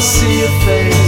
see your face.